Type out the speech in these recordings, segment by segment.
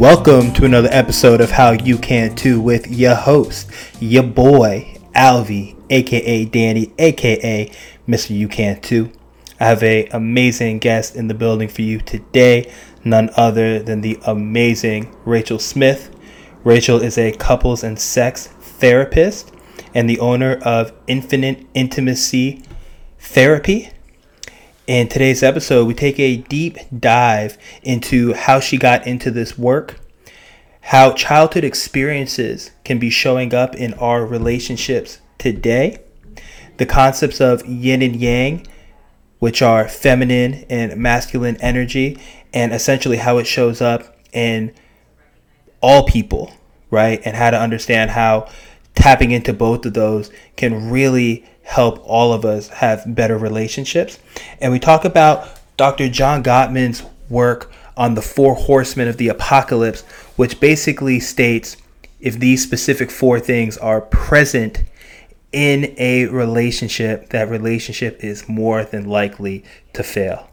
Welcome to another episode of How You Can Too with your host, your boy, Alvy, aka Danny, aka Mr. You Can Too. I have a amazing guest in the building for you today, none other than the amazing Rachel Smith. Rachel is a couples and sex therapist and the owner of Infinite Intimacy Therapy. In today's episode, we take a deep dive into how she got into this work, how childhood experiences can be showing up in our relationships today, the concepts of yin and yang, which are feminine and masculine energy, and essentially how it shows up in all people, right? And how to understand how tapping into both of those can really help all of us have better relationships. And we talk about Dr. John Gottman's work on the four horsemen of the apocalypse, which basically states if these specific four things are present in a relationship, that relationship is more than likely to fail.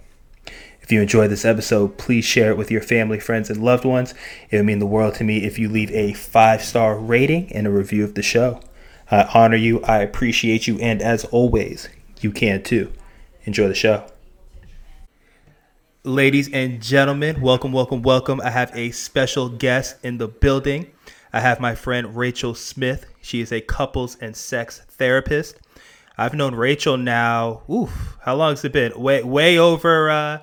If you enjoyed this episode, please share it with your family, friends, and loved ones. It would mean the world to me if you leave a five star rating and a review of the show. I honor you, I appreciate you, and as always, you can too. Enjoy the show. Ladies and gentlemen, welcome, welcome, welcome. I have a special guest in the building. I have my friend Rachel Smith. She is a couples and sex therapist. I've known Rachel now, oof, how long has it been? Way, way over, uh,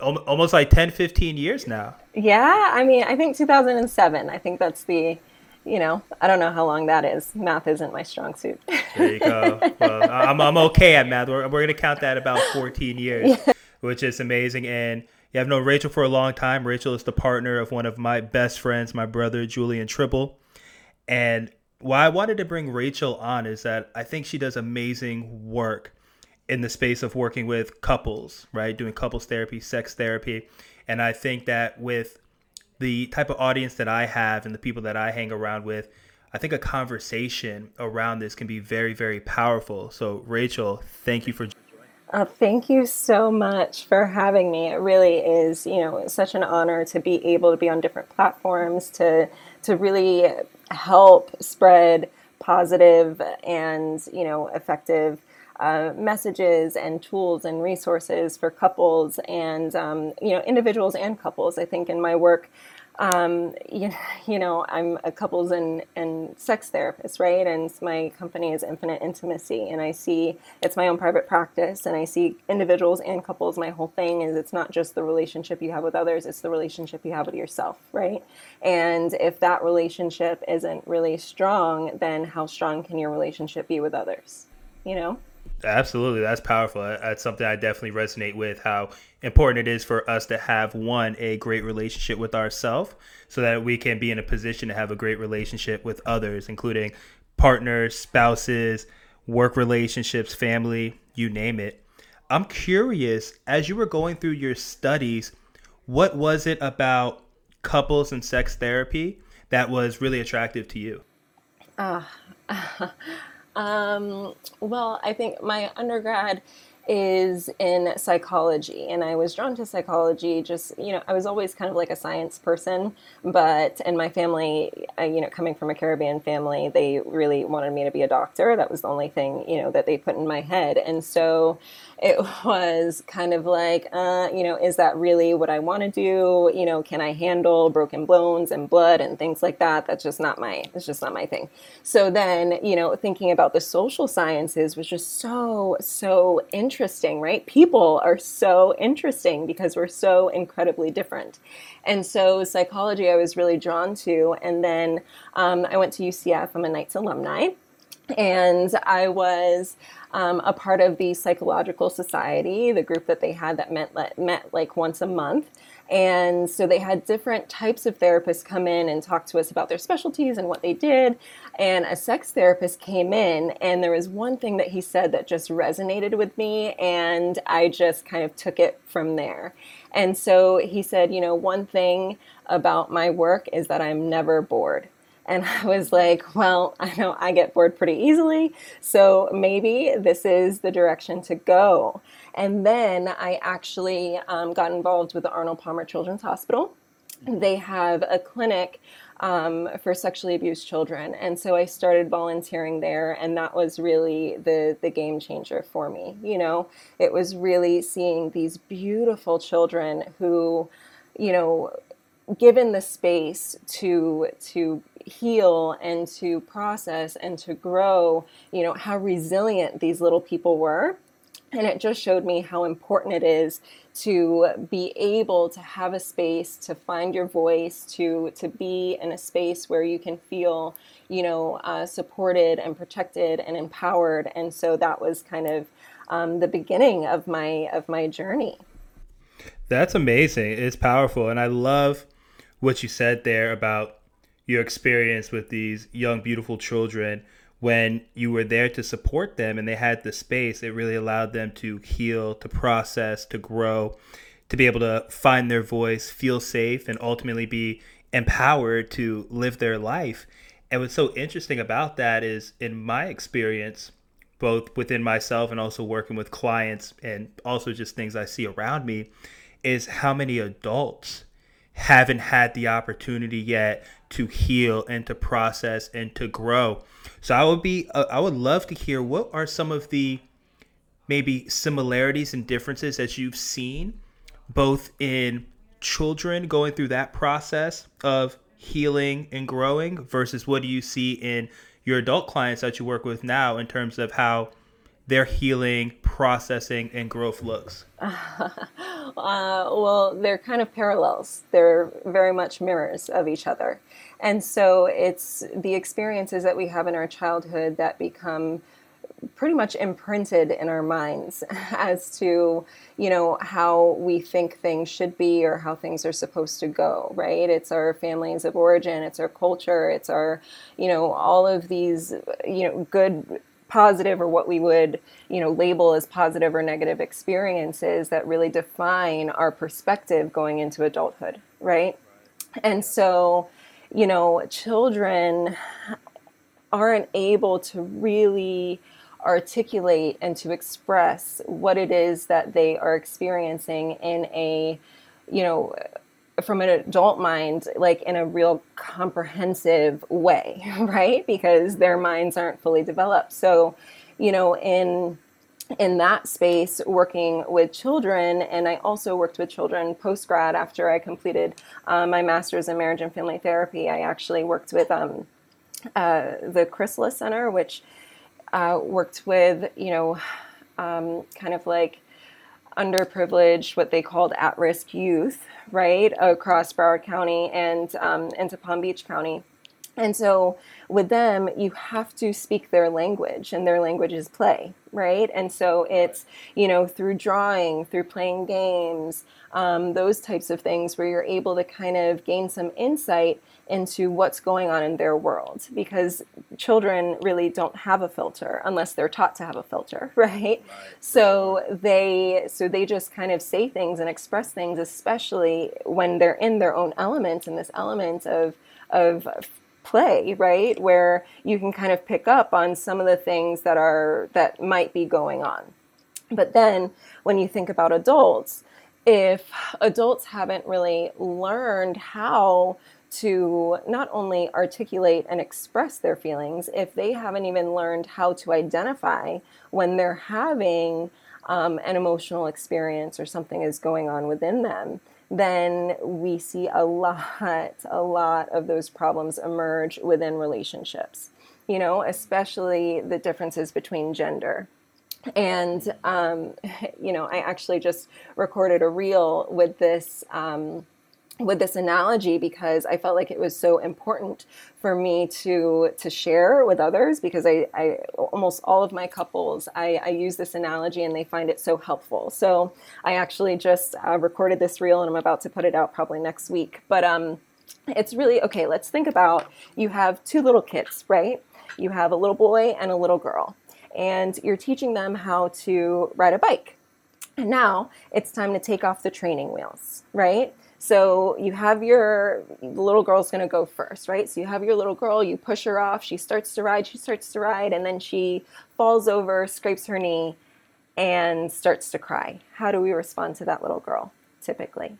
almost like 10, 15 years now. Yeah, I mean, I think 2007. I think that's the you know, I don't know how long that is. Math isn't my strong suit. there you go. Well, I'm, I'm okay at math. We're, we're going to count that about 14 years, yeah. Which is amazing. And yeah, I've known Rachel for a long time. Rachel is the partner of one of my best friends, my brother, Julian Tribble. And why I wanted to bring Rachel on is that I think she does amazing work in the space of working with couples, right? Doing couples therapy, sex therapy. And I think that with the type of audience that I have and the people that I hang around with, I think a conversation around this can be very, very powerful. So, Rachel, thank you for joining. Uh, thank you so much for having me. It really is, you know, such an honor to be able to be on different platforms to to really help spread positive and you know effective uh, messages and tools and resources for couples and um, you know individuals and couples. I think in my work, um, you, you know, I'm a couples and, and sex therapist, right? And my company is Infinite Intimacy, and I see it's my own private practice, and I see individuals and couples. My whole thing is it's not just the relationship you have with others; it's the relationship you have with yourself, right? And if that relationship isn't really strong, then how strong can your relationship be with others? You know. Absolutely, that's powerful. That's something I definitely resonate with. How important it is for us to have one a great relationship with ourselves, so that we can be in a position to have a great relationship with others, including partners, spouses, work relationships, family, you name it. I'm curious, as you were going through your studies, what was it about couples and sex therapy that was really attractive to you? Uh, Um, well, I think my undergrad is in psychology and i was drawn to psychology just you know i was always kind of like a science person but in my family uh, you know coming from a caribbean family they really wanted me to be a doctor. That was the only thing you know that they put in my head. And so it was kind of like, uh, you know, is that really what I want to do? You know, can I handle broken bones and blood and things like that? That's just not my, it's just not my thing. So then, you know, thinking about the social sciences was just so, so interesting, right? People are so interesting because we're so incredibly different. And so psychology I was really drawn to. And then um, I went to UCF, I'm a Knights alumni and I was um, a part of the Psychological Society, the group that they had that met, met like once a month. And so they had different types of therapists come in and talk to us about their specialties and what they did. And a sex therapist came in, and there was one thing that he said that just resonated with me, and I just kind of took it from there. And so he said, You know, one thing about my work is that I'm never bored. And I was like, well, I know I get bored pretty easily, so maybe this is the direction to go. And then I actually um, got involved with the Arnold Palmer Children's Hospital. they have a clinic um, for sexually abused children. And so I started volunteering there, and that was really the, the game changer for me. You know, it was really seeing these beautiful children who, you know, given the space to to heal and to process and to grow you know how resilient these little people were. And it just showed me how important it is to be able to have a space to find your voice to to be in a space where you can feel you know uh, supported and protected and empowered. And so that was kind of um, the beginning of my of my journey. That's amazing. It's powerful. And i love what you said there about your experience with these young beautiful children when you were there to support them and they had the space, it really allowed them to heal, to process, to grow, to be able to find their voice, feel safe, and ultimately be empowered to live their life. And what's so interesting about that is, in my experience, both within myself and also working with clients, and also just things I see around me, is how many adults haven't had the opportunity yet to heal and to process and to grow. So I would be uh, I would love to hear what are some of the maybe similarities and differences that you've seen both in children going through that process of healing and growing versus what do you see in your adult clients that you work with now in terms of how their healing, processing, and growth looks? Uh, well, they're kind of parallels. They're very much mirrors of each other. And so it's the experiences that we have in our childhood that become pretty much imprinted in our minds as to you know how we think things should be or how things are supposed to go right it's our families of origin it's our culture it's our you know all of these you know good positive or what we would you know label as positive or negative experiences that really define our perspective going into adulthood right? And so you know children aren't able to really articulate and to express what it is that they are experiencing in a you know from an adult mind like in a real comprehensive way right? Because their minds aren't fully developed. So you know in in that space working with children and i also worked with children post grad after i completed uh, my master's in marriage and family therapy. I actually worked with um, uh, the chrysalis center which uh, worked with you know um, kind of like underprivileged, what they called at risk youth, right, across Broward County and um, into Palm Beach County. And so with them, you have to speak their language, and their language is play, right? And so it's, you know, through drawing, through playing games, um, those types of things where you're able to kind of gain some insight into what's going on in their world because children really don't have a filter unless they're taught to have a filter right? right? so they so they just kind of say things and express things especially when they're in their own element in this element of of play right? Where you can kind of pick up on some of the things that are that might be going on. But then when you think about adults if adults haven't really learned how to not only articulate and express their feelings, if they haven't even learned how to identify when they're having um, an emotional experience or something is going on within them, then we see a lot, a lot of those problems emerge within relationships, you know, especially the differences between gender. And, um, you know, I actually just recorded a reel with this. Um, with this analogy because I felt like it was so important for me to to share with others because I, I almost all of my couples I, I use this analogy and they find it so helpful. So I actually just uh, recorded this reel and I'm about to put it out probably next week. But um, it's really okay. Let's think about you have two little kids, right? You have a little boy and a little girl, and you're teaching them how to ride a bike. And now it's time to take off the training wheels, right? So you have your little girl's going to go first, right? So you have your little girl, you push her off, she starts to ride, she starts to ride, and then she falls over, scrapes her knee, and starts to cry. How do we respond to that little girl typically?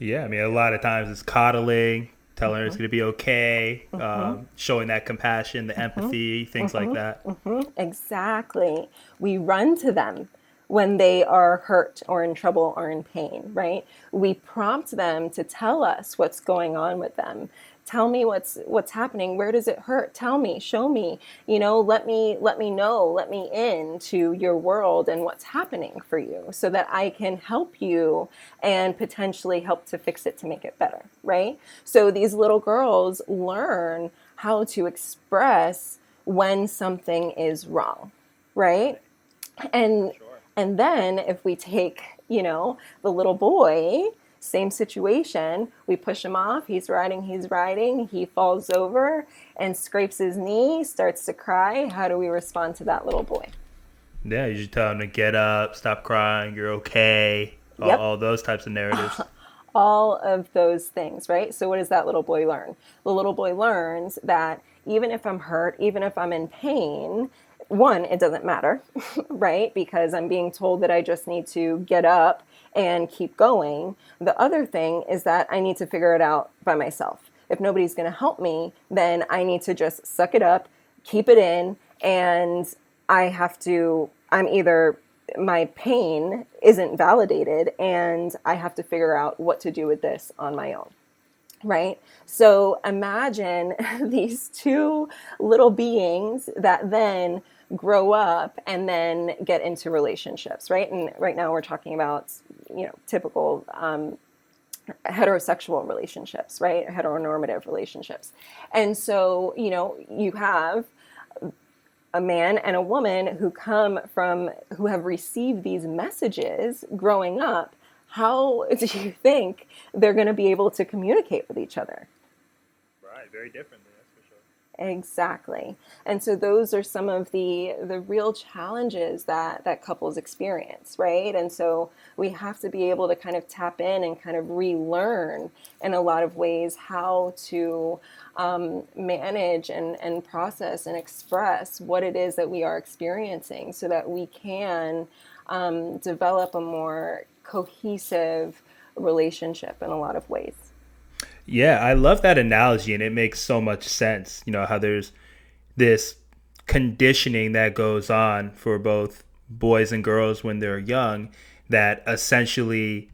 Yeah, I mean, a lot of times it's coddling, telling mm-hmm. her it's mm-hmm. going to be okay, mm-hmm. um, showing that compassion, the mm-hmm. empathy, things like mm-hmm. that. Exactly. We run to them when they are hurt or in trouble or in pain, right? We prompt them to tell us what's going on with them. Tell me what's what's happening. Where does it hurt? Tell me show me you know let me let me know let me in to your world and what's happening for you so that i can help you and potentially help to fix it to make it better right? So these little girls learn how to express when something is wrong right? And sure. And then if we take you know the little boy same situation. We push him off. He's riding, he's riding. He falls over and scrapes his knee, starts to cry. How do we respond to that little boy? Yeah, you just tell him to get up, stop crying, you're okay. Yep. All, all those types of narratives. all of those things, right? So, what does that little boy learn? The little boy learns that even if I'm hurt, even if I'm in pain, one, it doesn't matter, right? Because I'm being told that I just need to get up and keep going. The other thing is that I need to figure it out by myself. If nobody's going to help me, then I need to just suck it up, keep it in, and I have to, I'm either my pain isn't validated and I have to figure out what to do with this on my own. Right? So imagine these two little beings that then grow up and then get into relationships, right? And right now we're talking about, you know, typical um, heterosexual relationships, right? Heteronormative relationships. And so, you know, you have a man and a woman who come from, who have received these messages growing up. How do you think they're going to be able to communicate with each other? Right, very different. Exactly. And so those are some of the the real challenges that that couples experience, right? And so we have to be able to kind of tap in and kind of relearn in a lot of ways how to um, manage and, and process and express what it is that we are experiencing so that we can um, develop a more cohesive relationship in a lot of ways. Yeah, I love that analogy, and it makes so much sense. You know, how there's this conditioning that goes on for both boys and girls when they're young that essentially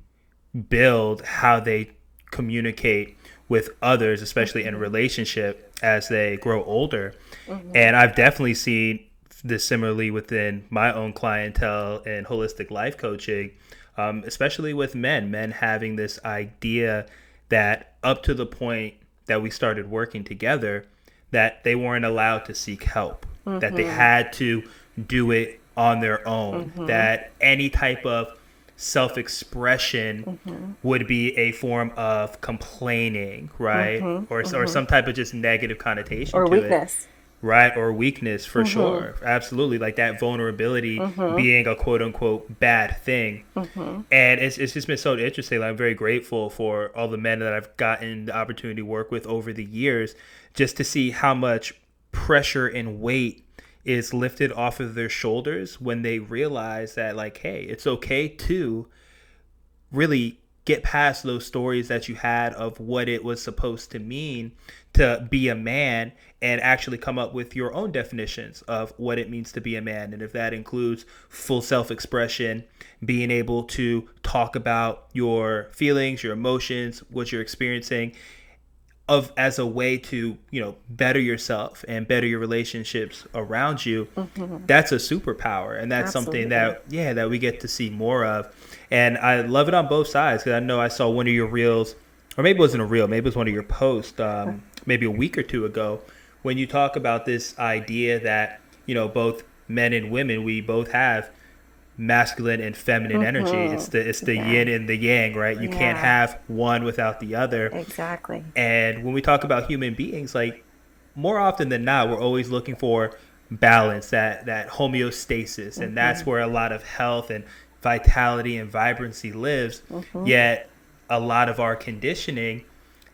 build how they communicate with others, especially in relationship as they grow older. Mm-hmm. And I've definitely seen this similarly within my own clientele and holistic life coaching, um, especially with men, men having this idea that up to the point that we started working together, that they weren't allowed to seek help, mm-hmm. that they mm-hmm. had to do it on their own, mm-hmm. that any type of self expression mm-hmm. would be a form of complaining, right? Mm-hmm. Or, or mm-hmm. some type of just negative connotation or weakness. It right or weakness for mm-hmm. sure absolutely like that vulnerability mm-hmm. being a quote unquote bad thing mm-hmm. and it's, it's just been so interesting like, i'm very grateful for all the men that i've gotten the opportunity to work with over the years just to see how much pressure and weight is lifted off of their shoulders when they realize that like hey it's okay to really get past those stories that you had of what it was supposed to mean to be a man and actually come up with your own definitions of what it means to be a man. And if that includes full self expression, being able to talk about your feelings, your emotions, what you're experiencing, of as a way to you know better yourself and better your relationships around you mm-hmm. that's a superpower and that's Absolutely. something that yeah that we get to see more of and i love it on both sides because i know i saw one of your reels or maybe it wasn't a reel maybe it was one of your posts um, maybe a week or two ago when you talk about this idea that you know both men and women we both have masculine and feminine mm-hmm. energy. It's the it's the yeah. yin and the yang, right? You yeah. can't have one without the other. Exactly. And when we talk about human beings, like more often than not, we're always looking for balance, that that homeostasis, and mm-hmm. that's where a lot of health and vitality and vibrancy lives. Mm-hmm. Yet a lot of our conditioning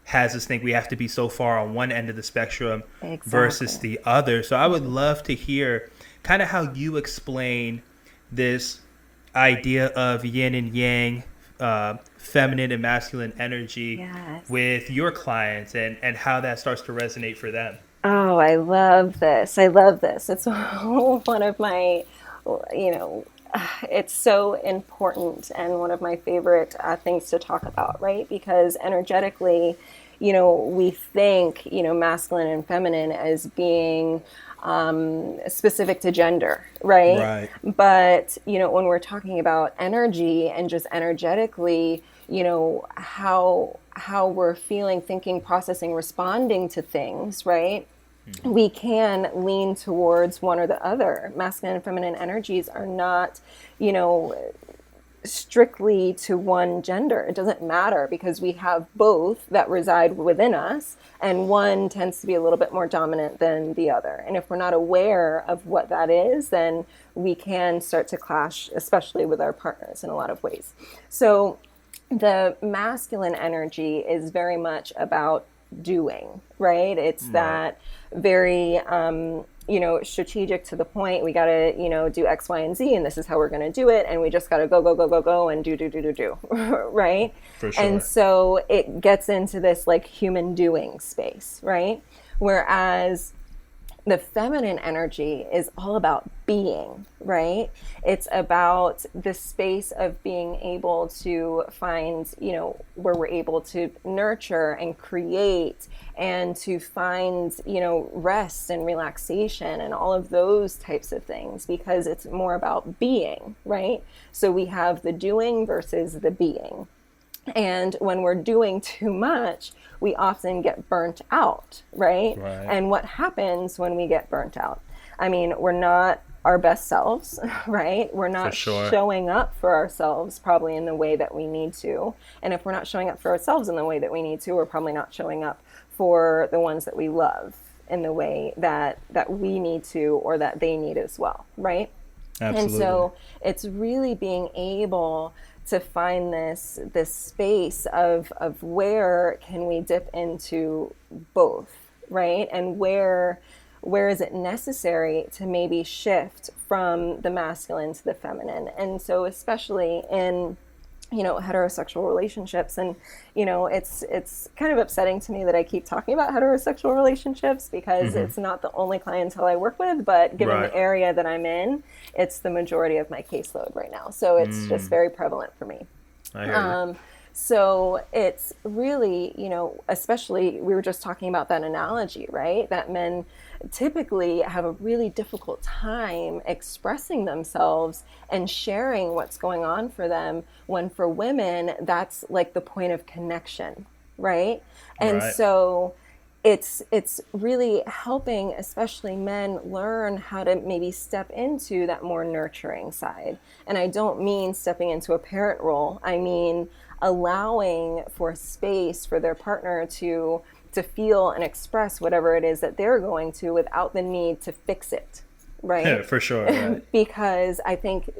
has us think we have to be so far on one end of the spectrum exactly. versus the other. So I would love to hear kind of how you explain this idea of yin and yang uh, feminine and masculine energy Yes. with your clients and, and how that starts to resonate for them. Oh, I love this. I love this. It's one of my, you know, it's so important and one of my favorite uh, things to talk about, right? Because energetically, you know, we think, you know, masculine and feminine as being um, specific to gender, right? Right. But, you know, when we're talking about energy and just energetically, you know, how how we're feeling, thinking, processing, responding to things, right? We can lean towards one or the other. Masculine and feminine energies are not, you know, strictly to one gender. It doesn't matter because we have both that reside within us, and one tends to be a little bit more dominant than the other. And if we're not aware of what that is, then we can start to clash, especially with our partners in a lot of ways. So, the masculine energy is very much about doing, right? It's that very, um, you know, strategic to the point. We got to, you know, do X, Y, and Z, and this is how we're going to do it. And we just got to go, go, go, go, go, and do, do, do, do, do, right? Sure. And so it gets into this like human doing space, right? Whereas the feminine energy is all about being, right? It's about the space of being able to find, you know, where we're able to nurture and create and to find, you know, rest and relaxation and all of those types of things because it's more about being, right? So we have the doing versus the being. And when we're doing too much, we often get burnt out, right? Right. And what happens when we get burnt out? I mean, we're not our best selves, right? We're not sure. showing up for ourselves probably in the way that we need to. And if we're not showing up for ourselves in the way that we need to, we're probably not showing up for the ones that we love in the way that that we need to or that they need as well, right? Absolutely. And so it's really being able to find this this space of of where can we dip into both, right? And where where is it necessary to maybe shift from the masculine to the feminine? And so especially in you know heterosexual relationships. And you know it's it's kind of upsetting to me that I keep talking about heterosexual relationships because it's not the only clientele I work with but given Right. the area that I'm in it's the majority of my caseload right now. So it's just very prevalent for me. I hear um, so it's really, you know, especially we were just talking about that analogy, right? That men typically have a really difficult time expressing themselves and sharing what's going on for them, when for women, that's like the point of connection, right? And Right. so it's it's really helping especially men learn how to maybe step into that more nurturing side and i don't mean stepping into a parent role i mean allowing for space for their partner to to feel and express whatever it is that they're going to without the need to fix it right Yeah, for sure. Right. because I think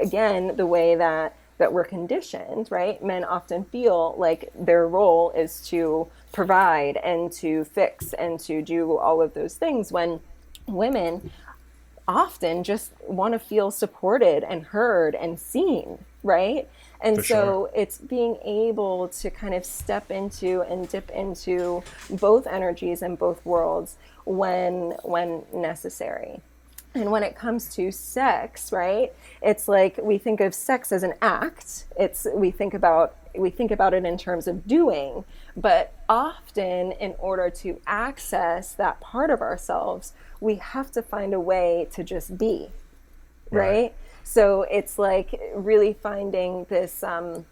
again the way that that we're conditioned, right? Men often feel like their role is to provide and to fix and to do all of those things when women often just want to feel supported and heard and seen, right? And For so sure. it's being able to kind of step into and dip into both energies and both worlds when when necessary. And when it comes to sex, right? It's like we think of sex as an act. It's we think about we think about it in terms of doing, but often in order to access that part of ourselves, we have to find a way to just be. Right? Right. So it's like really finding this um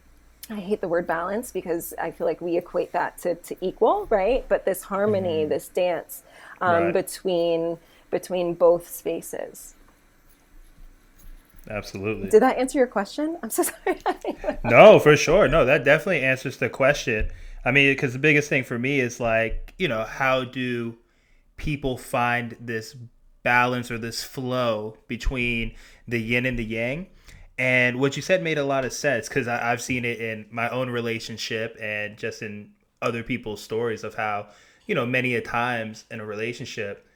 I hate the word balance because I feel like we equate that to, to equal, right? But this harmony, this dance um, Right. between between both spaces. Absolutely. Did that answer your question? I'm so sorry. No, for sure. No, that definitely answers the question. I mean, because the biggest thing for me is like, you know, how do people find this balance or this flow between the yin and the yang? And what you said made a lot of sense because I've seen it in my own relationship and just in other people's stories of how, you know, many a times in a relationship,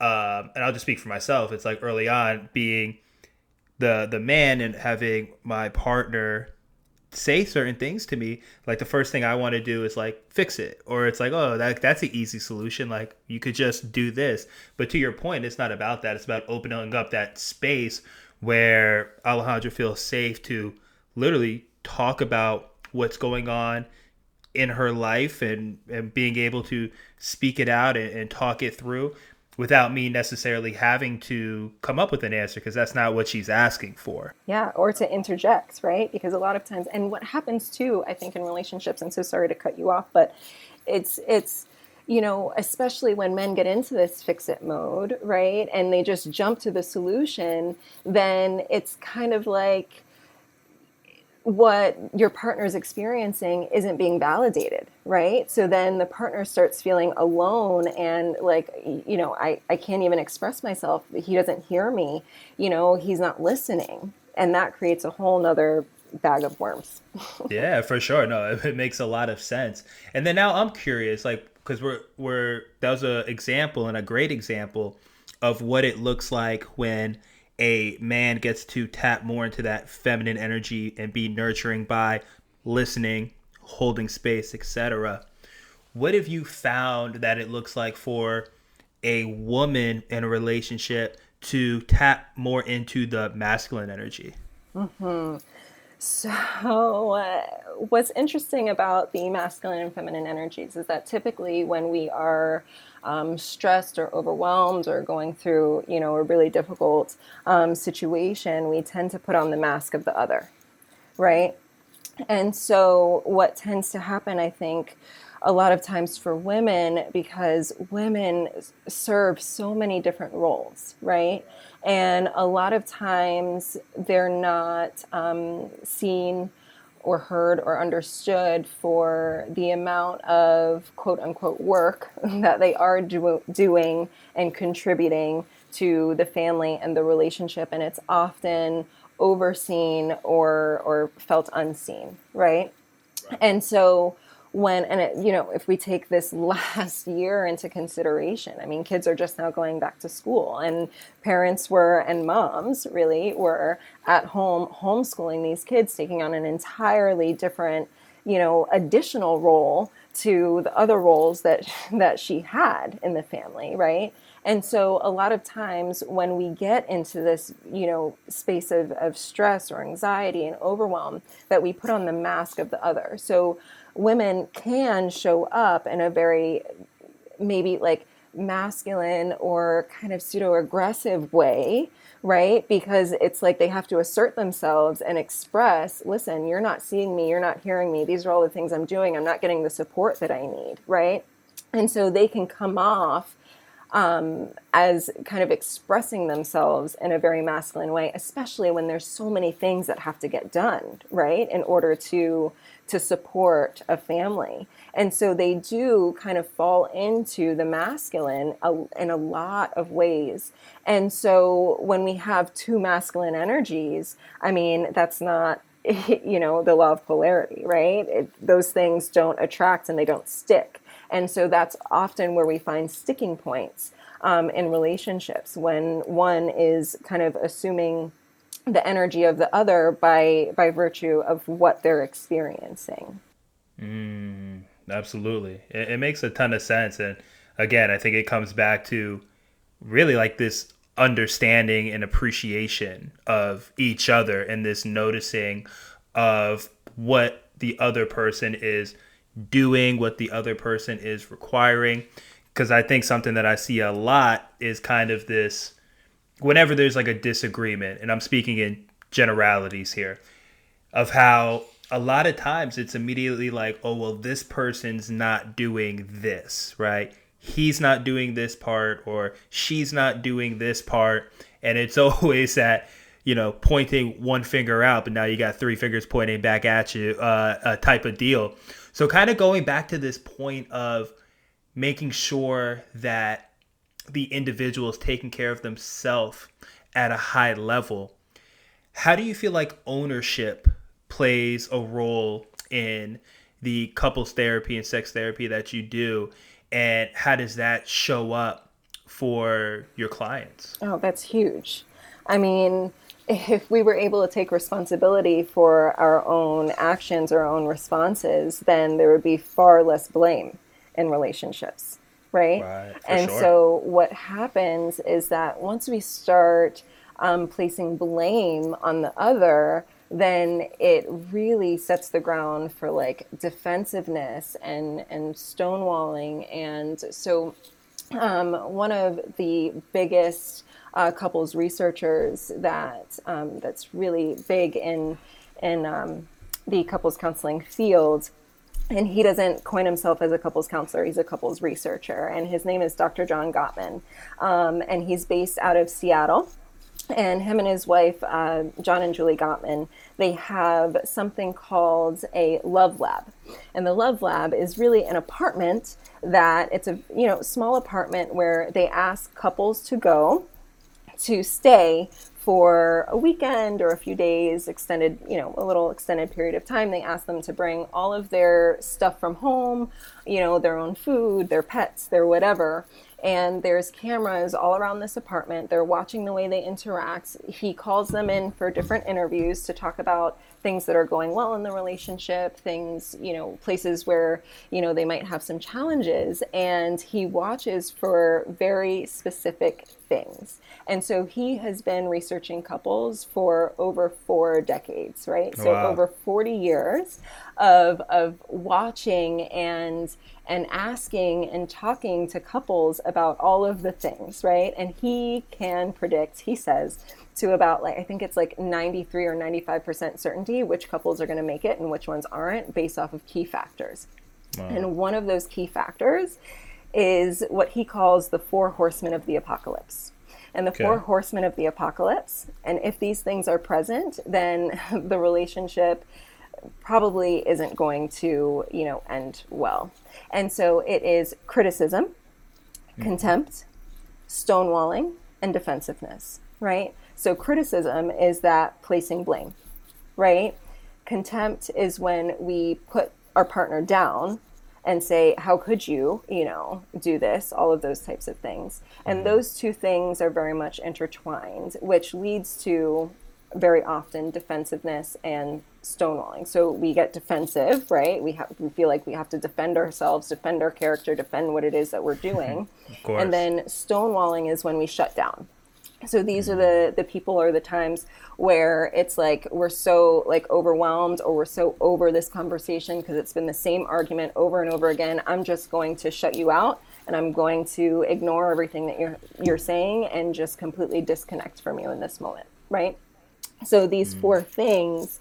um, and I'll just speak for myself, it's like early on being the the man and having my partner say certain things to me, like the first thing I want to do is like fix it, or it's like, oh, that that's an easy solution. Like you could just do this. But to your point, it's not about that. It's about opening up that space where Alejandra feels safe to literally talk about what's going on in her life and, and being able to speak it out and, and talk it through without me necessarily having to come up with an answer because that's not what she's asking for. Yeah, or to interject, right? Because a lot of times and what happens too, I think in relationships, and so sorry to cut you off, but it's it's you know, especially when men get into this fix it mode, right? And they just jump to the solution, then it's kind of like what your partner is experiencing isn't being validated, right? So then the partner starts feeling alone and like, you know, I, I can't even express myself. He doesn't hear me, you know, he's not listening. And that creates a whole nother bag of worms. yeah, for sure. No, it makes a lot of sense. And then now I'm curious, like, because we're, we're, that was an example and a great example of what it looks like when a man gets to tap more into that feminine energy and be nurturing by listening, holding space, etc. What have you found that it looks like for a woman in a relationship to tap more into the masculine energy? Mm-hmm. So, uh, what's interesting about the masculine and feminine energies is that typically when we are um, stressed or overwhelmed or going through, you know, a really difficult um, situation, we tend to put on the mask of the other, right? And so, what tends to happen, I think, a lot of times for women because women serve so many different roles, right? And a lot of times they're not um, seen or heard or understood for the amount of quote unquote work that they are do- doing and contributing to the family and the relationship. And it's often overseen or, or felt unseen, right? right. And so when and it, you know if we take this last year into consideration i mean kids are just now going back to school and parents were and moms really were at home homeschooling these kids taking on an entirely different you know additional role to the other roles that that she had in the family right? And so a lot of times when we get into this you know space of, of stress or anxiety and overwhelm that we put on the mask of the other. So women can show up in a very maybe like masculine or kind of pseudo aggressive way, right? Because it's like they have to assert themselves and express, listen, you're not seeing me, you're not hearing me. These are all the things I'm doing. I'm not getting the support that I need, right? And so they can come off um, as kind of expressing themselves in a very masculine way, especially when there's so many things that have to get done, right, in order to to support a family. And so they do kind of fall into the masculine in a lot of ways. And so when we have two masculine energies, I mean, that's not you know the law of polarity right it, those things don't attract and they don't stick and so that's often where we find sticking points um, in relationships when one is kind of assuming the energy of the other by by virtue of what they're experiencing. Mm, absolutely, it, it makes a ton of sense, and again, I think it comes back to really like this understanding and appreciation of each other and this noticing of what the other person is doing, what the other person is requiring. Because I think something that I see a lot is kind of this whenever there's like a disagreement, and I'm speaking in generalities here, of how a lot of times it's immediately like, oh, well, this person's not doing this, right? He's not doing this part, or she's not doing this part. And it's always that, you know, pointing one finger out, but now you got three fingers pointing back at you, uh, a type of deal. So, kind of going back to this point of making sure that the individual is taking care of themselves at a high level. How do you feel like ownership plays a role in the couples therapy and sex therapy that you do? And how does that show up for your clients? Oh, that's huge. I mean, if we were able to take responsibility for our own actions, our own responses, then there would be far less blame in relationships, right? right and sure. so what happens is that once we start um, placing blame on the other, then it really sets the ground for like defensiveness and and stonewalling and so um, one of the biggest uh, couples researchers that um, that's really big in in um, the couples counseling field. And he doesn't coin himself as a couples counselor he's a couples researcher. And his name is dr john gottman. Um, and he's based out of seattle. And him and his wife, uh, John and Julie Gottman, they have something called a love lab. And the love lab is really an apartment that it's a you know small apartment where they ask couples to go to stay for a weekend or a few days, extended, you know, a little extended period of time. They ask them to bring all of their stuff from home, you know, their own food, their pets, their whatever, and there's cameras all around this apartment. They're watching the way they interact. He calls them in for different interviews to talk about things that are going well in the relationship, things, you know, places where, you know, they might have some challenges. And he watches for very specific things. And so he has been researching couples for over four decades, right? Oh, so wow. over 40 years of, of watching and and asking and talking to couples about all of the things, right? And he can predict, he says, to about like I think it's like 93 or 95% certainty which couples are going to make it and which ones aren't based off of key factors. Wow. And one of those key factors is what he calls the four horsemen of the apocalypse. And the okay. four horsemen of the apocalypse, and if these things are present, then the relationship probably isn't going to, you know, end well. And so it is criticism, mm-hmm. contempt, stonewalling, and defensiveness, right? So criticism is that placing blame, right? Contempt is when we put our partner down and say, How could you, you know, do this? All of those types of things. And mm-hmm. those two things are very much intertwined, which leads to very often defensiveness and stonewalling. So we get defensive, right? We have we feel like we have to defend ourselves, defend our character, defend what it is that we're doing. and then stonewalling is when we shut down. So these are the the people or the times where it's like we're so like overwhelmed or we're so over this conversation because it's been the same argument over and over again. I'm just going to shut you out and I'm going to ignore everything that you're you're saying and just completely disconnect from you in this moment, right? So these mm. four things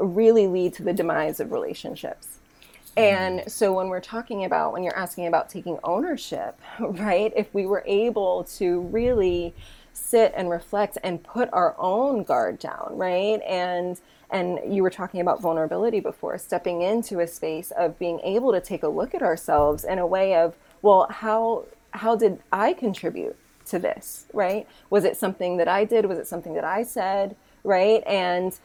really lead to the demise of relationships. Mm. And so when we're talking about, when you're asking about taking ownership, right, if we were able to really sit and reflect and put our own guard down, right? And and you were talking about vulnerability before, stepping into a space of being able to take a look at ourselves in a way of, well, how how did I contribute to this, right? Was it something that I did? Was it something that I said? Right? And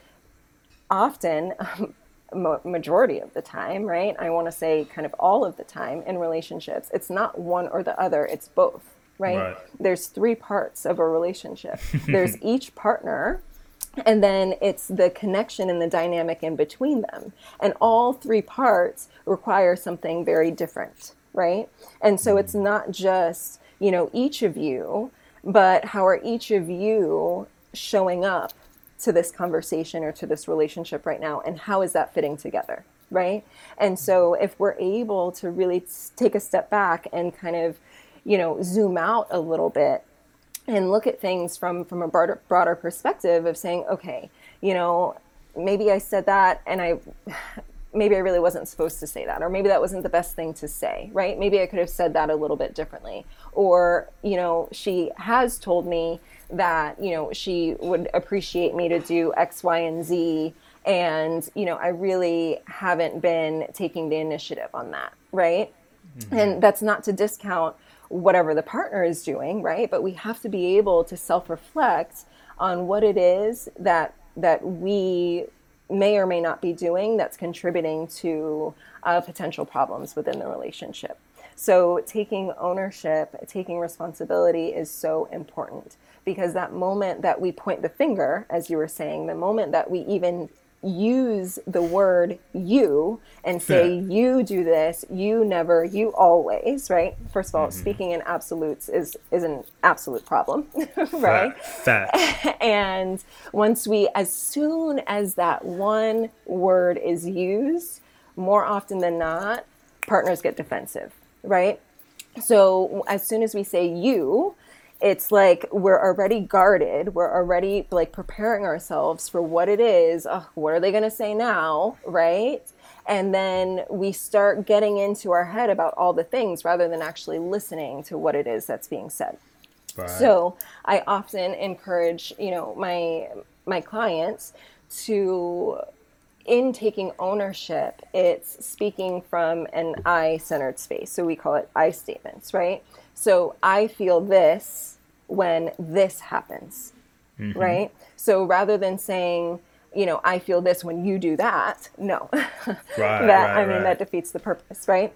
often, majority of the time, right? I want to say kind of all of the time in relationships, it's not one or the other, it's both, right? right. There's three parts of a relationship. There's each partner, and then it's the connection and the dynamic in between them. And all three parts require something very different, right? And so it's mm. not just, you know, each of you, but how are each of you showing up to this conversation or to this relationship right now and how is that fitting together right? And so if we're able to really take a step back and kind of you know zoom out a little bit and look at things from from a broader, broader perspective of saying okay you know maybe i said that and i maybe i really wasn't supposed to say that or maybe that wasn't the best thing to say right maybe i could have said that a little bit differently or you know she has told me that you know she would appreciate me to do X, Y, and Z, and you know I really haven't been taking the initiative on that, right? Mm-hmm. And that's not to discount whatever the partner is doing, right? But we have to be able to self-reflect on what it is that that we may or may not be doing that's contributing to uh, potential problems within the relationship. So taking ownership, taking responsibility is so important because that moment that we point the finger, as you were saying, the moment that we even use the word you and say yeah. you do this you never you always right first of all mm-hmm. speaking in absolutes is is an absolute problem right Fact. and once we as soon as that one word is used more often than not partners get defensive right so as soon as we say you it's like we're already guarded. We're already like preparing ourselves for what it is. Oh, what are they going to say now? Right? And then we start getting into our head about all the things rather than actually listening to what it is that's being said. Right. so i often encourage you know my my clients to in taking ownership it's speaking from an i centered space. So we call it i statements right so I feel this when this happens, mm-hmm. right? So rather than saying, you know, I feel this when you do that, no. Right, that right, I mean right. that defeats the purpose, right?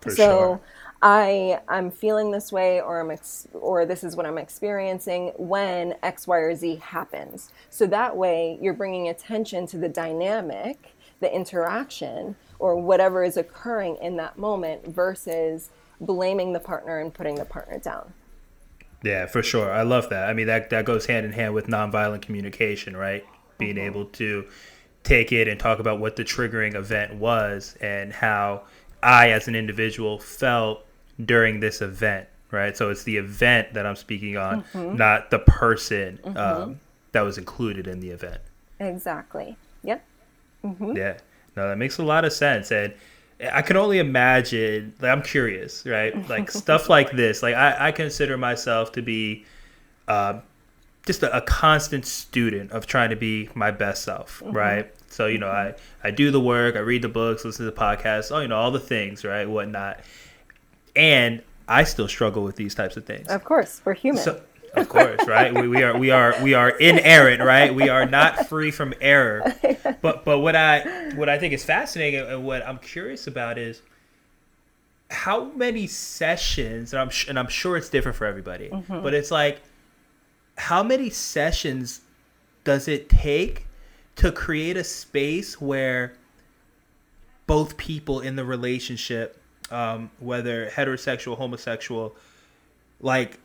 For so sure. I I'm feeling this way or I'm ex- or this is what I'm experiencing when X Y or Z happens. So that way you're bringing attention to the dynamic, the interaction or whatever is occurring in that moment versus blaming the partner and putting the partner down. Yeah, for sure. I love that. I mean, that that goes hand in hand with nonviolent communication, right? Being mm-hmm. able to take it and talk about what the triggering event was and how I, as an individual, felt during this event, right? So it's the event that I'm speaking on, mm-hmm. not the person mm-hmm. um, that was included in the event. Exactly. Yep. Mm-hmm. Yeah. No, that makes a lot of sense. And I can only imagine. Like, I'm curious, right? Like stuff like this. Like I, I consider myself to be uh, just a, a, constant student of trying to be my best self, mm-hmm. right? So you know. I I do the work, I read the books, listen to the podcasts, oh, you know, all the things, right, whatnot. And I still struggle with these types of things. Of course, we're human. So, of course, right? We, we are we are we are inerrant, right? We are not free from error. But but what I what I think is fascinating and what I'm curious about is how many sessions, and I'm and I'm sure it's different for everybody, mm-hmm. but it's like how many sessions does it take to create a space where both people in the relationship, um, whether heterosexual, homosexual, like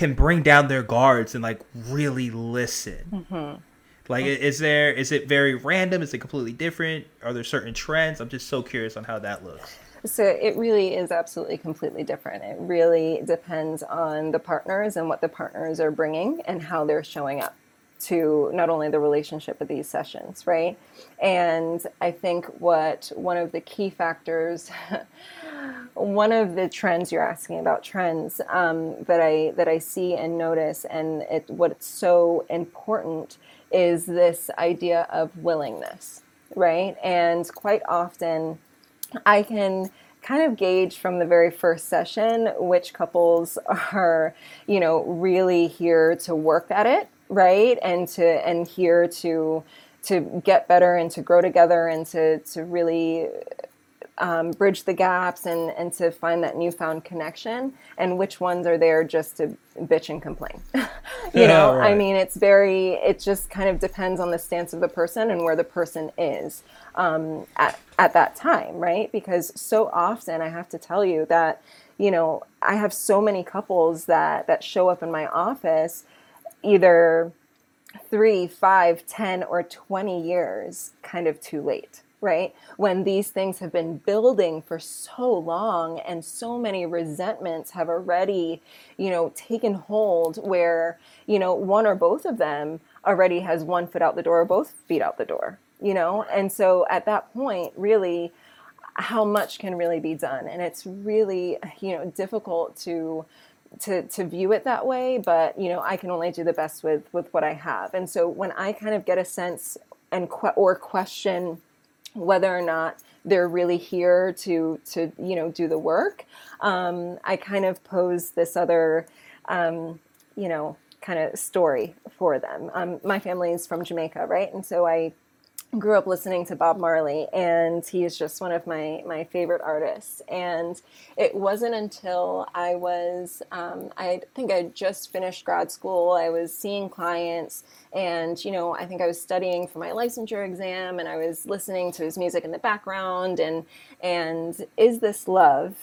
can bring down their guards and like really listen. Mm-hmm. Like, is there is it very random? Is it completely different? Are there certain trends? I'm just so curious on how that looks. So it really is absolutely completely different. It really depends on the partners and what the partners are bringing and how they're showing up to not only the relationship but these sessions, right? And I think what one of the key factors one of the trends you're asking about trends um, that I that I see and notice, and it, what's so important is this idea of willingness, right? And quite often, I can kind of gauge from the very first session which couples are, you know, really here to work at it, right, and to and here to to get better and to grow together and to to really um, bridge the gaps and, and to find that newfound connection? And which ones are there just to bitch and complain? You yeah, know right. i mean it's very it just kind of depends on the stance of the person and where the person is um, at, at that time right? Because so often i have to tell you that you know i have so many couples that that show up in my office either three five ten or 20 years kind of too late right? When these things have been building for so long and so many resentments have already, you know, taken hold where, you know, one or both of them already has one foot out the door or both feet out the door, you know? And so at that point, really, how much can really be done? And it's really, you know, difficult to to to view it that way but you know i can only do the best with with what i have and so when i kind of get a sense and que- or question whether or not they're really here to to you know do the work. Um, I kind of pose this other um, you know kind of story for them. Um, my family is from Jamaica, right? And so I grew up listening to Bob Marley, and he is just one of my my favorite artists. And it wasn't until I was, um, I think I just finished grad school, I was seeing clients, and you know, I think I was studying for my licensure exam, and I was listening to his music in the background, and and is this love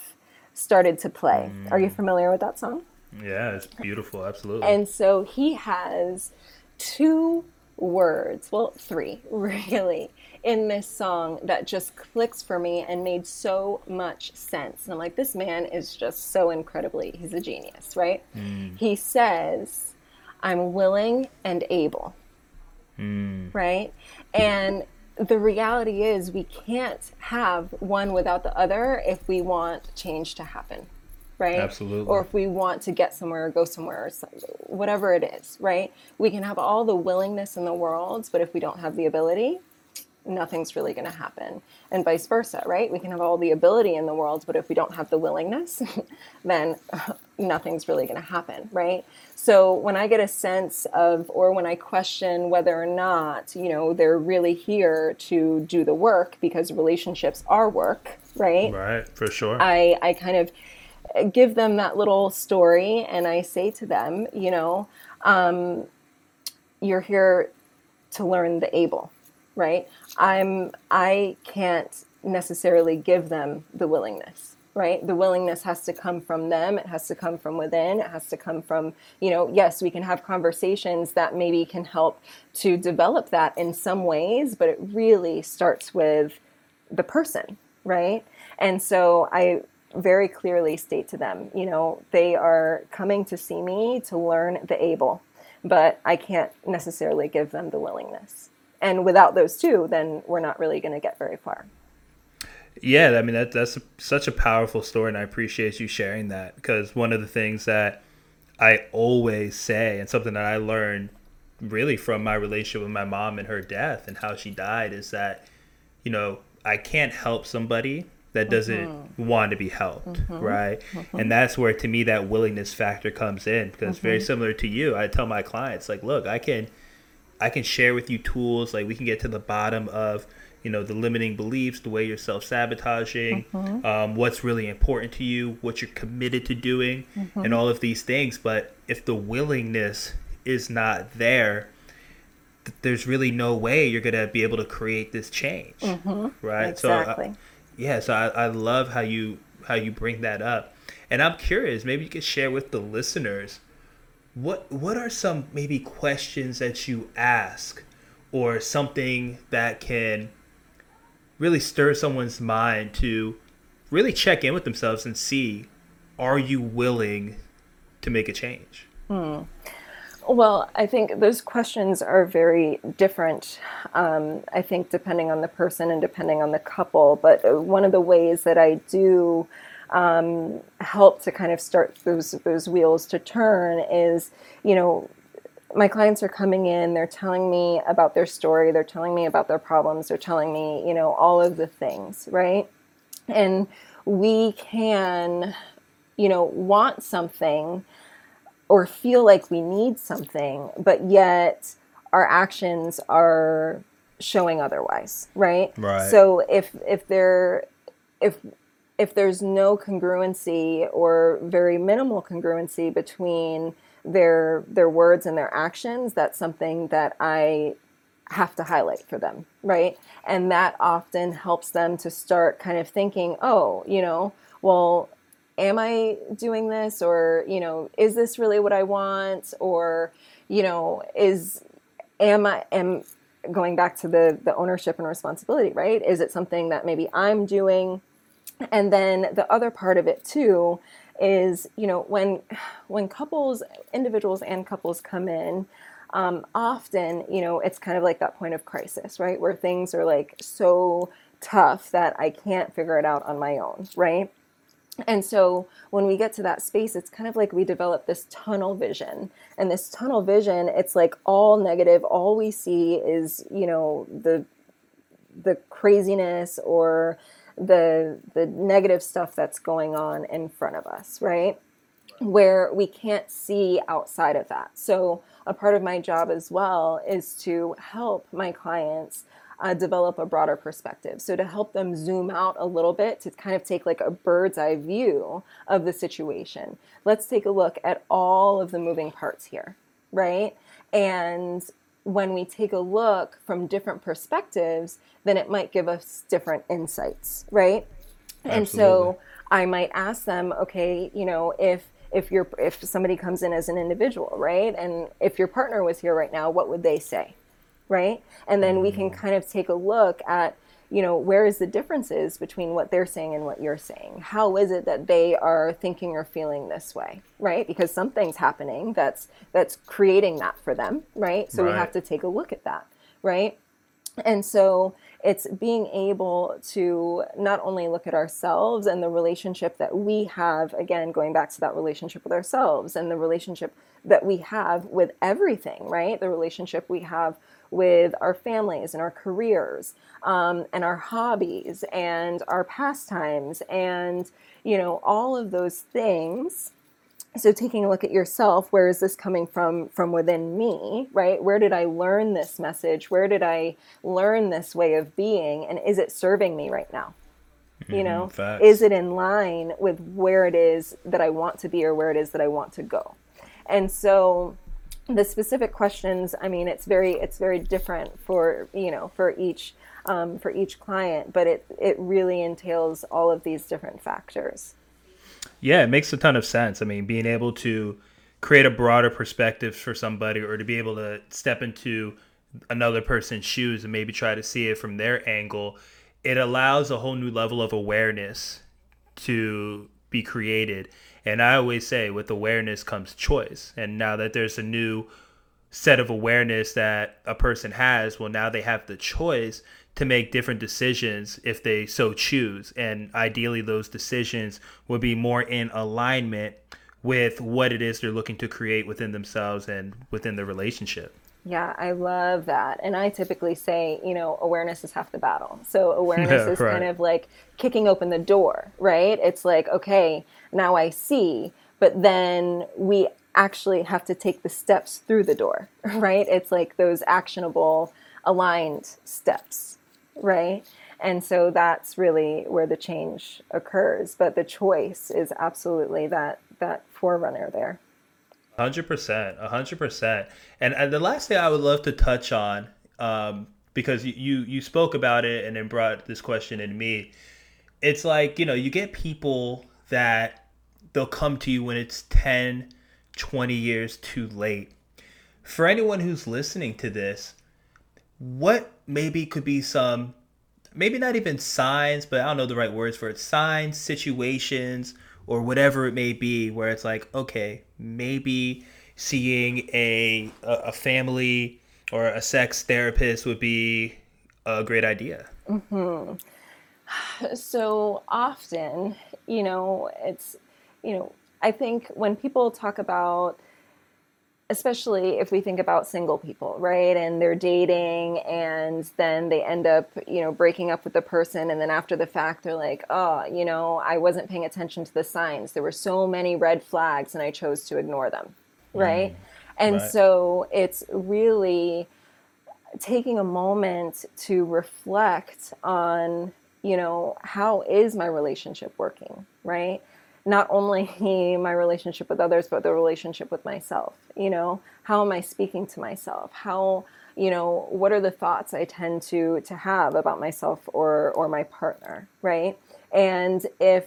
started to play. Mm. Are you familiar with that song? Yeah, it's beautiful, absolutely. And so he has two words, well, three really, in this song that just clicks for me and made so much sense. And I'm like, this man is just so incredibly, he's a genius, right? Mm. He says, I'm willing and able, mm. right? And the reality is, we can't have one without the other if we want change to happen right? Absolutely. Or if we want to get somewhere or go somewhere or whatever it is, right? We can have all the willingness in the world, but if we don't have the ability, nothing's really going to happen. And vice versa, right? We can have all the ability in the world, but if we don't have the willingness, then nothing's really going to happen, right? So when I get a sense of, or when I question whether or not, you know, they're really here to do the work because relationships are work, right? Right, for sure. I, I kind of give them that little story and I say to them, you know, um, you're here to learn the able, right? I'm I can't necessarily give them the willingness, right? The willingness has to come from them. It has to come from within. It has to come from, you know, yes, we can have conversations that maybe can help to develop that in some ways, but it really starts with the person, right? And so I very clearly state to them, you know, they are coming to see me to learn the able, but I can't necessarily give them the willingness. And without those two, then we're not really going to get very far. Yeah, I mean that that's a, such a powerful story, and I appreciate you sharing that because one of the things that I always say, and something that I learned really from my relationship with my mom and her death and how she died, is that you know I can't help somebody that doesn't mm-hmm. want to be helped, mm-hmm. right? Mm-hmm. And that's where to me that willingness factor comes in because very mm-hmm. similar to you, I tell my clients like, look, I can I can share with you tools like we can get to the bottom of you know the limiting beliefs, the way you're self sabotaging, mm-hmm. um, what's really important to you, what you're committed to doing, mm-hmm. and all of these things. But if the willingness is not there, there's really no way you're gonna be able to create this change, right? Exactly. So. Uh, yeah, so I, I love how you how you bring that up. And I'm curious, maybe you could share with the listeners what what are some maybe questions that you ask or something that can really stir someone's mind to really check in with themselves and see are you willing to make a change? Hmm. Well, I think those questions are very different. Um, I think depending on the person and depending on the couple. But one of the ways that I do um, help to kind of start those those wheels to turn is, you know, my clients are coming in. They're telling me about their story. They're telling me about their problems. They're telling me, you know, all of the things, right? And we can, you know, want something or feel like we need something, but yet our actions are showing otherwise, right? Right. So if if there if if there's no congruency or very minimal congruency between their their words and their actions, that's something that I have to highlight for them, right? And that often helps them to start kind of thinking, oh, you know, well, am I doing this or, you know, is this really what I want or, you know, is am I am going back to the the ownership and responsibility, right? Is it something that maybe I'm doing? And then the other part of it too is, you know, when when couples, individuals and couples come in, um, often, you know, it's kind of like that point of crisis, right? Where things are like so tough that I can't figure it out on my own, right? And so when we get to that space, it's kind of like we develop this tunnel vision. And this tunnel vision, it's like all negative. All we see is, you know, the the craziness or the the negative stuff that's going on in front of us, right? Where we can't see outside of that. So a part of my job as well is to help my clients uh, develop a broader perspective. So to help them zoom out a little bit to kind of take like a bird's eye view of the situation. Let's take a look at all of the moving parts here, right? And when we take a look from different perspectives, then it might give us different insights, right? Absolutely. And so I might ask them, okay, you know, if if you're if somebody comes in as an individual, right? And if your partner was here right now, what would they say? Right? And then we can mm. kind of take a look at you know where is the differences between what they're saying and what you're saying how is it that they are thinking or feeling this way right because something's happening that's that's creating that for them right so right. we have to take a look at that right and so it's being able to not only look at ourselves and the relationship that we have, again, going back to that relationship with ourselves and the relationship that we have with everything, right? The relationship we have with our families and our careers um, and our hobbies and our pastimes and, you know, all of those things. So taking a look at yourself where is this coming from from within me right? Where did i learn this message? Where did i learn this way of being? And is it serving me right now? Mm-hmm, you know facts. is it in line with where it is that i want to be or where it is that i want to go? And so the specific questions i mean it's very it's very different for you know for each um, for each client but it it really entails all of these different factors yeah, it makes a ton of sense. I mean, being able to create a broader perspective for somebody or to be able to step into another person's shoes and maybe try to see it from their angle, it allows a whole new level of awareness to be created. And I always say with awareness comes choice. And now that there's a new set of awareness that a person has, well, now they have the choice to make different decisions if they so choose. And ideally, those decisions would be more in alignment with what it is they're looking to create within themselves and within the relationship. Yeah, I love that. And I typically say, you know, awareness is half the battle. So awareness yeah, is right. kind of like kicking open the door, right? It's like, okay, now I see, but then we actually have to take the steps through the door, right? It's like those actionable, aligned steps right? And so that's really where the change occurs. But the choice is absolutely that that forerunner there. Hundred percent, hundred percent. And and the last thing I would love to touch on, um, because you, you you spoke about it and then brought this question in me. It's like you know you get people that they'll come to you when it's 10, 20 years too late. For anyone who's listening to this, what maybe could be some maybe not even signs, but I don't know the right words for it. Signs, situations, or whatever it may be, where it's like, okay, maybe seeing a a family or a sex therapist would be a great idea. Mm-hmm. So often, you know, it's you know, I think when people talk about especially if we think about single people, right? And they're dating and then they end up, you know, breaking up with the person. And then after the fact, they're like, oh, you know, I wasn't paying attention to the signs. There were so many red flags and I chose to ignore them, right? Mm, and right. so it's really taking a moment to reflect on, you know, how is my relationship working, right? Not only my relationship with others, but the relationship with myself. You know, how am I speaking to myself? How, you know, what are the thoughts I tend to to have about myself or or my partner, right? And if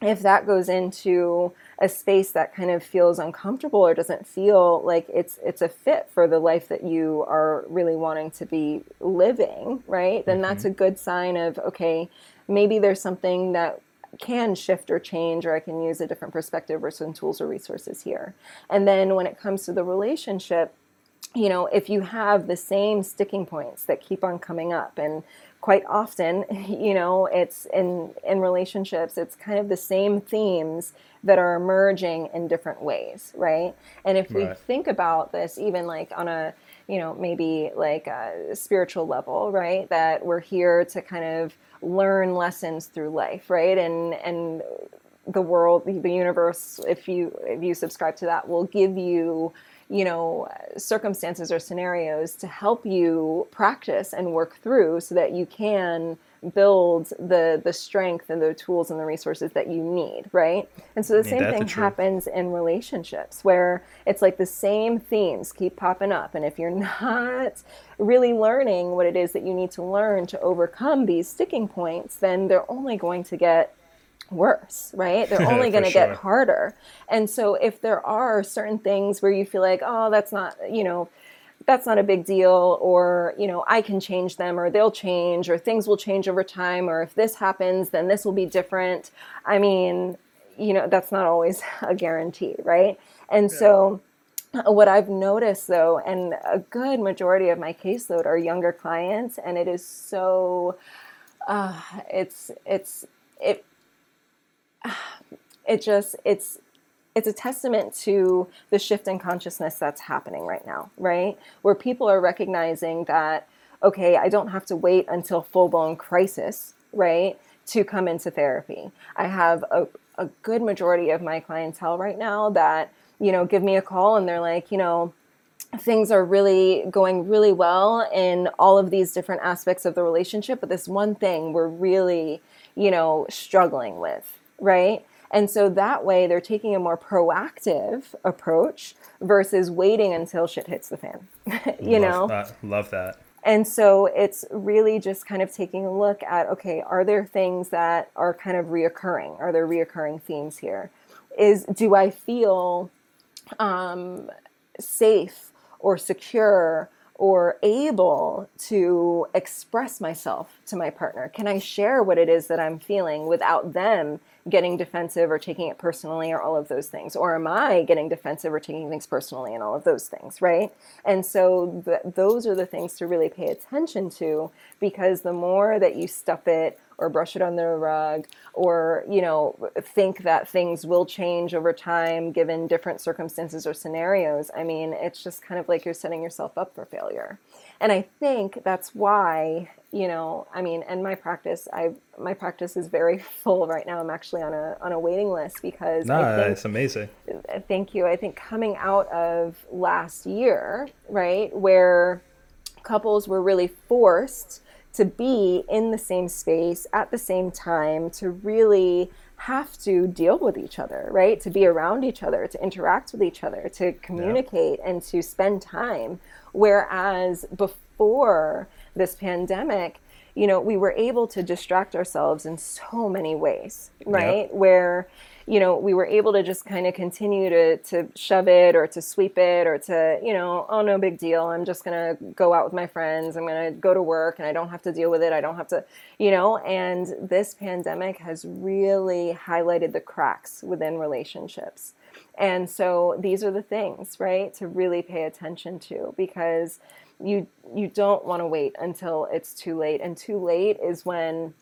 if that goes into a space that kind of feels uncomfortable or doesn't feel like it's it's a fit for the life that you are really wanting to be living, right? Then mm-hmm. that's a good sign of okay, maybe there's something that can shift or change, or I can use a different perspective or some tools or resources here. And then when it comes to the relationship, you know, if you have the same sticking points that keep on coming up, and quite often, you know, it's in in relationships, it's kind of the same themes that are emerging in different ways, right? And if right. we think about this, even like on a you know maybe like a spiritual level, right? That we're here to kind of learn lessons through life, right? And and the world, the universe, if you if you subscribe to that, will give you you know circumstances or scenarios to help you practice and work through so that you can build the the strength and the tools and the resources that you need right and so the same thing happens in relationships where it's like the same themes keep popping up and if you're not really learning what it is that you need to learn to overcome these sticking points then they're only going to get worse, right? They're only going to sure. get harder. And so if there are certain things where you feel like, oh, that's not, you know, that's not a big deal, or, you know, I can change them, or they'll change, or things will change over time, or if this happens, then this will be different. I mean, you know, that's not always a guarantee, right? And yeah. so, what I've noticed though, and a good majority of my caseload are younger clients, and it is so, uh, it's, it's, it it just it's it's a testament to the shift in consciousness that's happening right now, right? Where people are recognizing that, okay, I don't have to wait until full blown crisis, right, to come into therapy. I have a, a good majority of my clientele right now that, you know, give me a call and they're like, you know, things are really going really well in all of these different aspects of the relationship, but this one thing we're really, you know, struggling with right? And so that way they're taking a more proactive approach versus waiting until shit hits the fan. you love know? That. Love that. And so it's really just kind of taking a look at okay, are there things that are kind of reoccurring? Are there reoccurring themes here? Is do I feel um, safe or secure or able to express myself to my partner? Can I share what it is that I'm feeling without them getting defensive or taking it personally or all of those things? Or am I getting defensive or taking things personally and all of those things, right? And so th- those are the things to really pay attention to because the more that you stuff it or brush it under the rug or you know think that things will change over time given different circumstances or scenarios i mean it's just kind of like you're setting yourself up for failure and i think that's why you know i mean and my practice i my practice is very full right now i'm actually on a on a waiting list because nah, think, it's amazing thank you i think coming out of last year right where couples were really forced to be in the same space at the same time to really have to deal with each other, right? To be around each other, to interact with each other, to communicate yeah. and to spend time. Whereas before this pandemic, you know, we were able to distract ourselves in so many ways, right? Yep. Where you know, we were able to just kind of continue to, to shove it or to sweep it or to, you know, oh, no big deal. I'm just going to go out with my friends. I'm going to go to work and I don't have to deal with it. I don't have to, you know, and this pandemic has really highlighted the cracks within relationships. And so these are the things, right, to really pay attention to because you you don't want to wait until it's too late and too late is when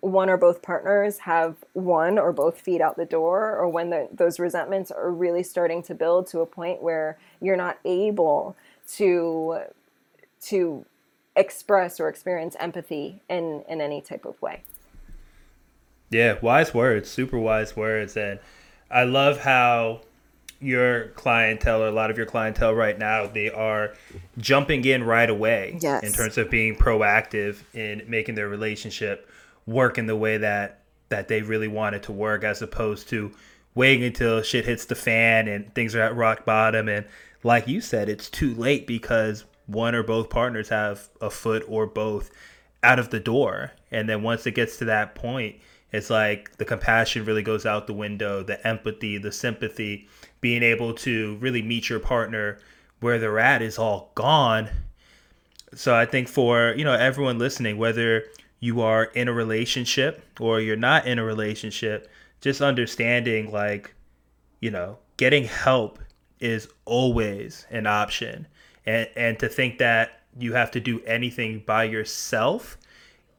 one or both partners have one or both feet out the door, or when the, those resentments are really starting to build to a point where you're not able to to express or experience empathy in in any type of way. Yeah, wise words, super wise words, and I love how your clientele or a lot of your clientele right now they are jumping in right away yes. in terms of being proactive in making their relationship work in the way that that they really want it to work as opposed to waiting until shit hits the fan and things are at rock bottom and like you said it's too late because one or both partners have a foot or both out of the door and then once it gets to that point it's like the compassion really goes out the window the empathy the sympathy being able to really meet your partner where they're at is all gone so i think for you know everyone listening whether you are in a relationship or you're not in a relationship, just understanding like, you know, getting help is always an option. And and to think that you have to do anything by yourself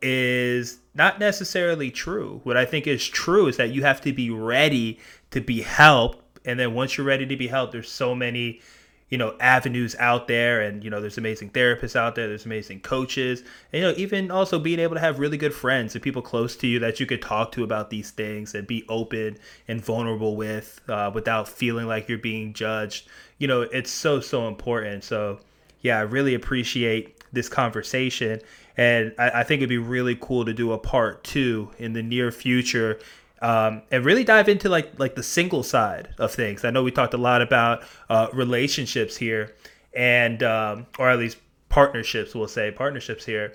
is not necessarily true. What I think is true is that you have to be ready to be helped and then once you're ready to be helped there's so many you know avenues out there and you know there's amazing therapists out there there's amazing coaches. And you know even also being able to have really good friends and people close to you that you could talk to about these things and be open and vulnerable with uh, without feeling like you're being judged. You know it's so so important. So yeah i really appreciate this conversation. And I, I think it'd be really cool to do a part two in the near future um, and really dive into like like the single side of things. I know we talked a lot about uh, relationships here, and um, or at least partnerships. We'll say partnerships here.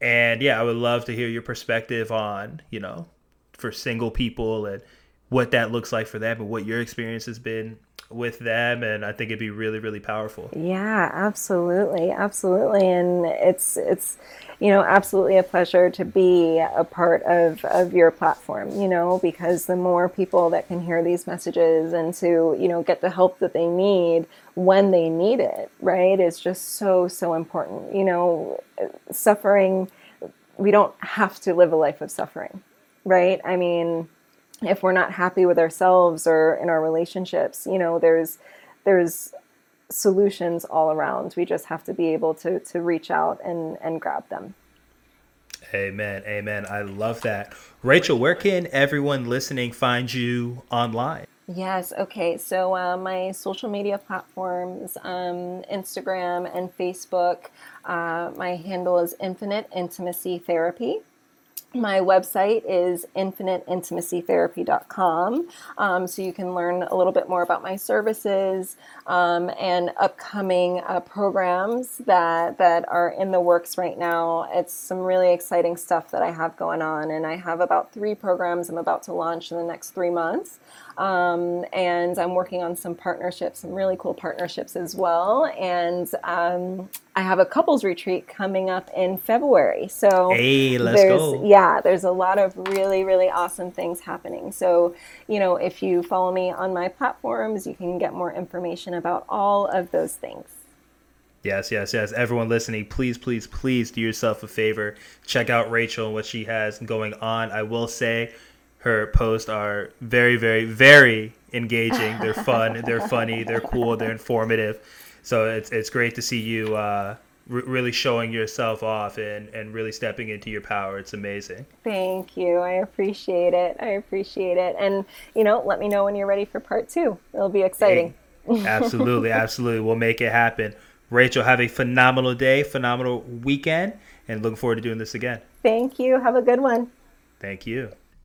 And yeah, I would love to hear your perspective on you know for single people and what that looks like for them and what your experience has been with them and I think it'd be really really powerful. Yeah, absolutely. Absolutely. And it's it's you know, absolutely a pleasure to be a part of, of your platform, you know, because the more people that can hear these messages and to, you know, get the help that they need when they need it, right, is just so, so important. You know, suffering, we don't have to live a life of suffering, right? I mean, if we're not happy with ourselves or in our relationships, you know, there's, there's solutions all around. We just have to be able to to reach out and and grab them. Amen. Amen. I love that. Rachel, where can everyone listening find you online? Yes. Okay. So uh, my social media platforms, um, Instagram and Facebook. Uh, my handle is Infinite Intimacy Therapy my website is infiniteintimacytherapy.com. Um, so you can learn a little bit more about my services um, and upcoming uh, programs that, that are in the works right now. It's some really exciting stuff that I have going on, and I have about three programs I'm about to launch in the next three months. Um, and I'm working on some partnerships, some really cool partnerships as well. And um, I have a couples retreat coming up in February. So hey, let's go. Yeah, there's a lot of really, really awesome things happening. So, you know, if you follow me on my platforms, you can get more information about all of those things. Yes, yes, yes. Everyone listening, please, please, please do yourself a favor. Check out Rachel and what she has going on. I will say her posts are very, very, very engaging. They're fun. they're funny. They're cool. They're informative. So it's it's great to see you uh, r- really showing yourself off and and really stepping into your power. It's amazing. Thank you. I appreciate it. I appreciate it. And you know, let me know when you're ready for part two. It'll be exciting. Hey, absolutely, absolutely. We'll make it happen. Rachel, have a phenomenal day, phenomenal weekend, and looking forward to doing this again. Thank you. Have a good one. Thank you.